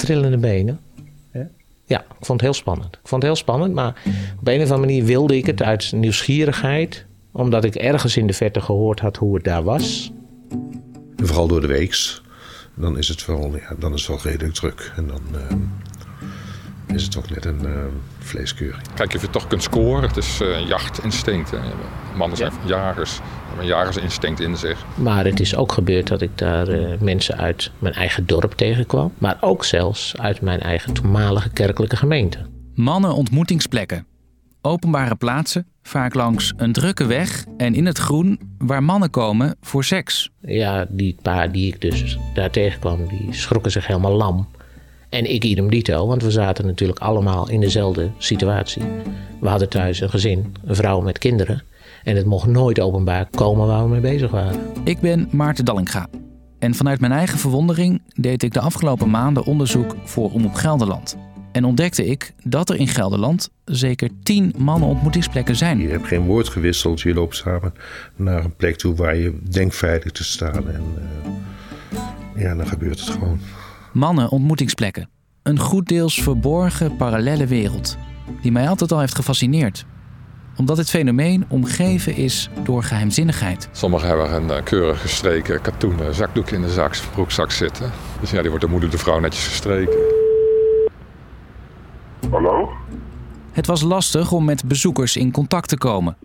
trillende benen. Ja? Ja, ik vond het heel spannend. Ik vond het heel spannend, maar op een of andere manier wilde ik het uit nieuwsgierigheid. Omdat ik ergens in de verte gehoord had hoe het daar was. En vooral door de weeks. Dan is het wel, ja, dan is het wel redelijk druk. En dan ehm, is het ook net een ehm, vleeskeuring. Kijk of je toch kunt scoren. Het is eh, jachtinstinct. Hè. Mannen zijn jagers. Ze hebben een jagersinstinct in zich. Maar het is ook gebeurd dat ik daar eh, mensen uit mijn eigen dorp tegenkwam. Maar ook zelfs uit mijn eigen toenmalige kerkelijke gemeente. Mannen-ontmoetingsplekken. Openbare plaatsen, vaak langs een drukke weg en in het groen, waar mannen komen voor seks. Ja, die paar die ik dus daar tegenkwam, die schrokken zich helemaal lam. En ik idem dito, want we zaten natuurlijk allemaal in dezelfde situatie. We hadden thuis een gezin, een vrouw met kinderen. En het mocht nooit openbaar komen waar we mee bezig waren. Ik ben Maarten Dallinga. En vanuit mijn eigen verwondering deed ik de afgelopen maanden onderzoek voor Omroep Gelderland. En ontdekte ik dat er in Gelderland zeker tien mannenontmoetingsplekken zijn. Je hebt geen woord gewisseld. Je loopt samen naar een plek toe waar je denkt veilig te staan. En eh, ja, dan gebeurt het gewoon. Mannen-ontmoetingsplekken. Een goed deels verborgen parallelle wereld. Die mij altijd al heeft gefascineerd. Omdat het fenomeen omgeven is door geheimzinnigheid. Sommigen hebben een eh, keurig gestreken katoenen zakdoek in de zak, broekzak zitten. Dus ja, die wordt de moeder de vrouw netjes gestreken. Hallo? Het was lastig om met bezoekers in contact te komen.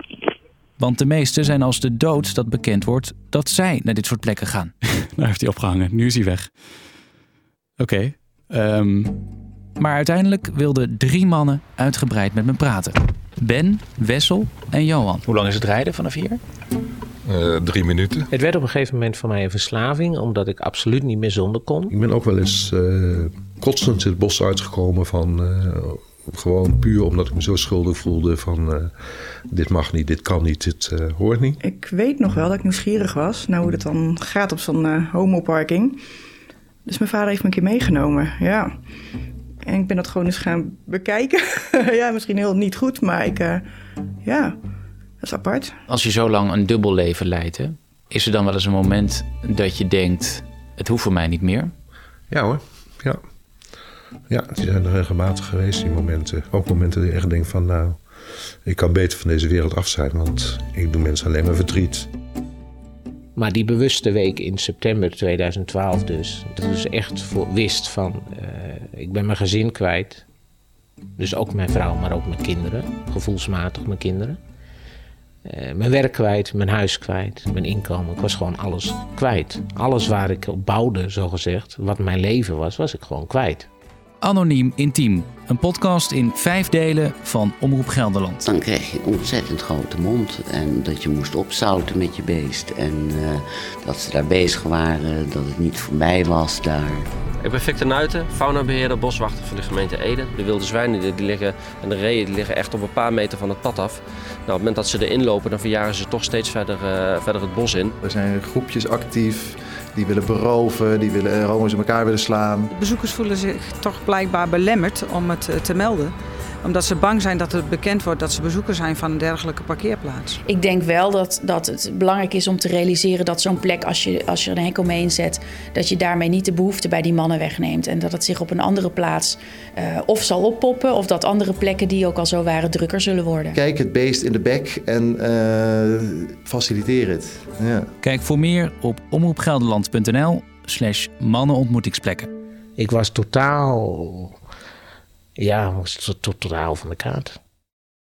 Want de meesten zijn als de dood dat bekend wordt dat zij naar dit soort plekken gaan. Nou heeft hij opgehangen. Nu is hij weg. Oké. ehm, Maar uiteindelijk wilden drie mannen uitgebreid met me praten. Ben, Wessel en Johan. hoe lang is het rijden vanaf hier? Eh, drie minuten. Het werd op een gegeven moment voor mij een verslaving, omdat ik absoluut niet meer zonder kon. Ik ben ook wel eens eh, kotsend het bos uitgekomen van... eh, gewoon puur omdat ik me zo schuldig voelde van... eh, dit mag niet, dit kan niet, dit eh, hoort niet. Ik weet nog wel dat ik nieuwsgierig was naar hoe het dan gaat op zo'n homoparking. Dus mijn vader heeft me een keer meegenomen, ja. En ik ben dat gewoon eens gaan bekijken. ja, misschien heel niet goed, maar ik, eh, ja, dat is apart. Als je zo lang een dubbel leven leidt, hè, is er dan wel eens een moment dat je denkt: het hoeft voor mij niet meer? Ja hoor, ja. Ja, die zijn er regelmatig geweest, die momenten. Ook momenten dat je echt denkt van... nou, ik kan beter van deze wereld af zijn... want ik doe mensen alleen maar verdriet. Maar die bewuste week in september 2012 dus, dat is echt voor, wist van, eh, ik ben mijn gezin kwijt. Dus ook mijn vrouw, maar ook mijn kinderen, gevoelsmatig mijn kinderen. Eh, mijn werk kwijt, mijn huis kwijt, mijn inkomen. Ik was gewoon alles kwijt. Alles waar ik op bouwde, zogezegd, wat mijn leven was, was ik gewoon kwijt. Anoniem Intiem. Een podcast in vijf delen van Omroep Gelderland. Dan kreeg je een ontzettend grote mond. En dat je moest opzouten met je beest. En eh, dat ze daar bezig waren, dat het niet voorbij was daar. Ik ben Victor Nuiten, faunabeheerder, boswachter van de gemeente Ede. De wilde zwijnen die liggen, en de reeën die liggen echt op een paar meter van het pad af. Nou, op het moment dat ze erin lopen, dan verjaren ze toch steeds verder, eh, verder het bos in. Er zijn groepjes actief die willen beroven, die willen eh, homo's in elkaar willen slaan. Bezoekers voelen zich toch blijkbaar belemmerd om het eh, te melden. Omdat ze bang zijn dat het bekend wordt dat ze bezoeker zijn van een dergelijke parkeerplaats. Ik denk wel dat, dat het belangrijk is om te realiseren dat zo'n plek, als je, als je er een hek omheen zet, dat je daarmee niet de behoefte bij die mannen wegneemt. En dat het zich op een andere plaats eh, of zal oppoppen, of dat andere plekken die ook al zo waren drukker zullen worden. Kijk het beest in de bek en eh, faciliteer het. Ja. Kijk voor meer op omroepgelderland.nl slash mannenontmoetingsplekken. Ik was totaal, ja, to- to- totaal van de kaart.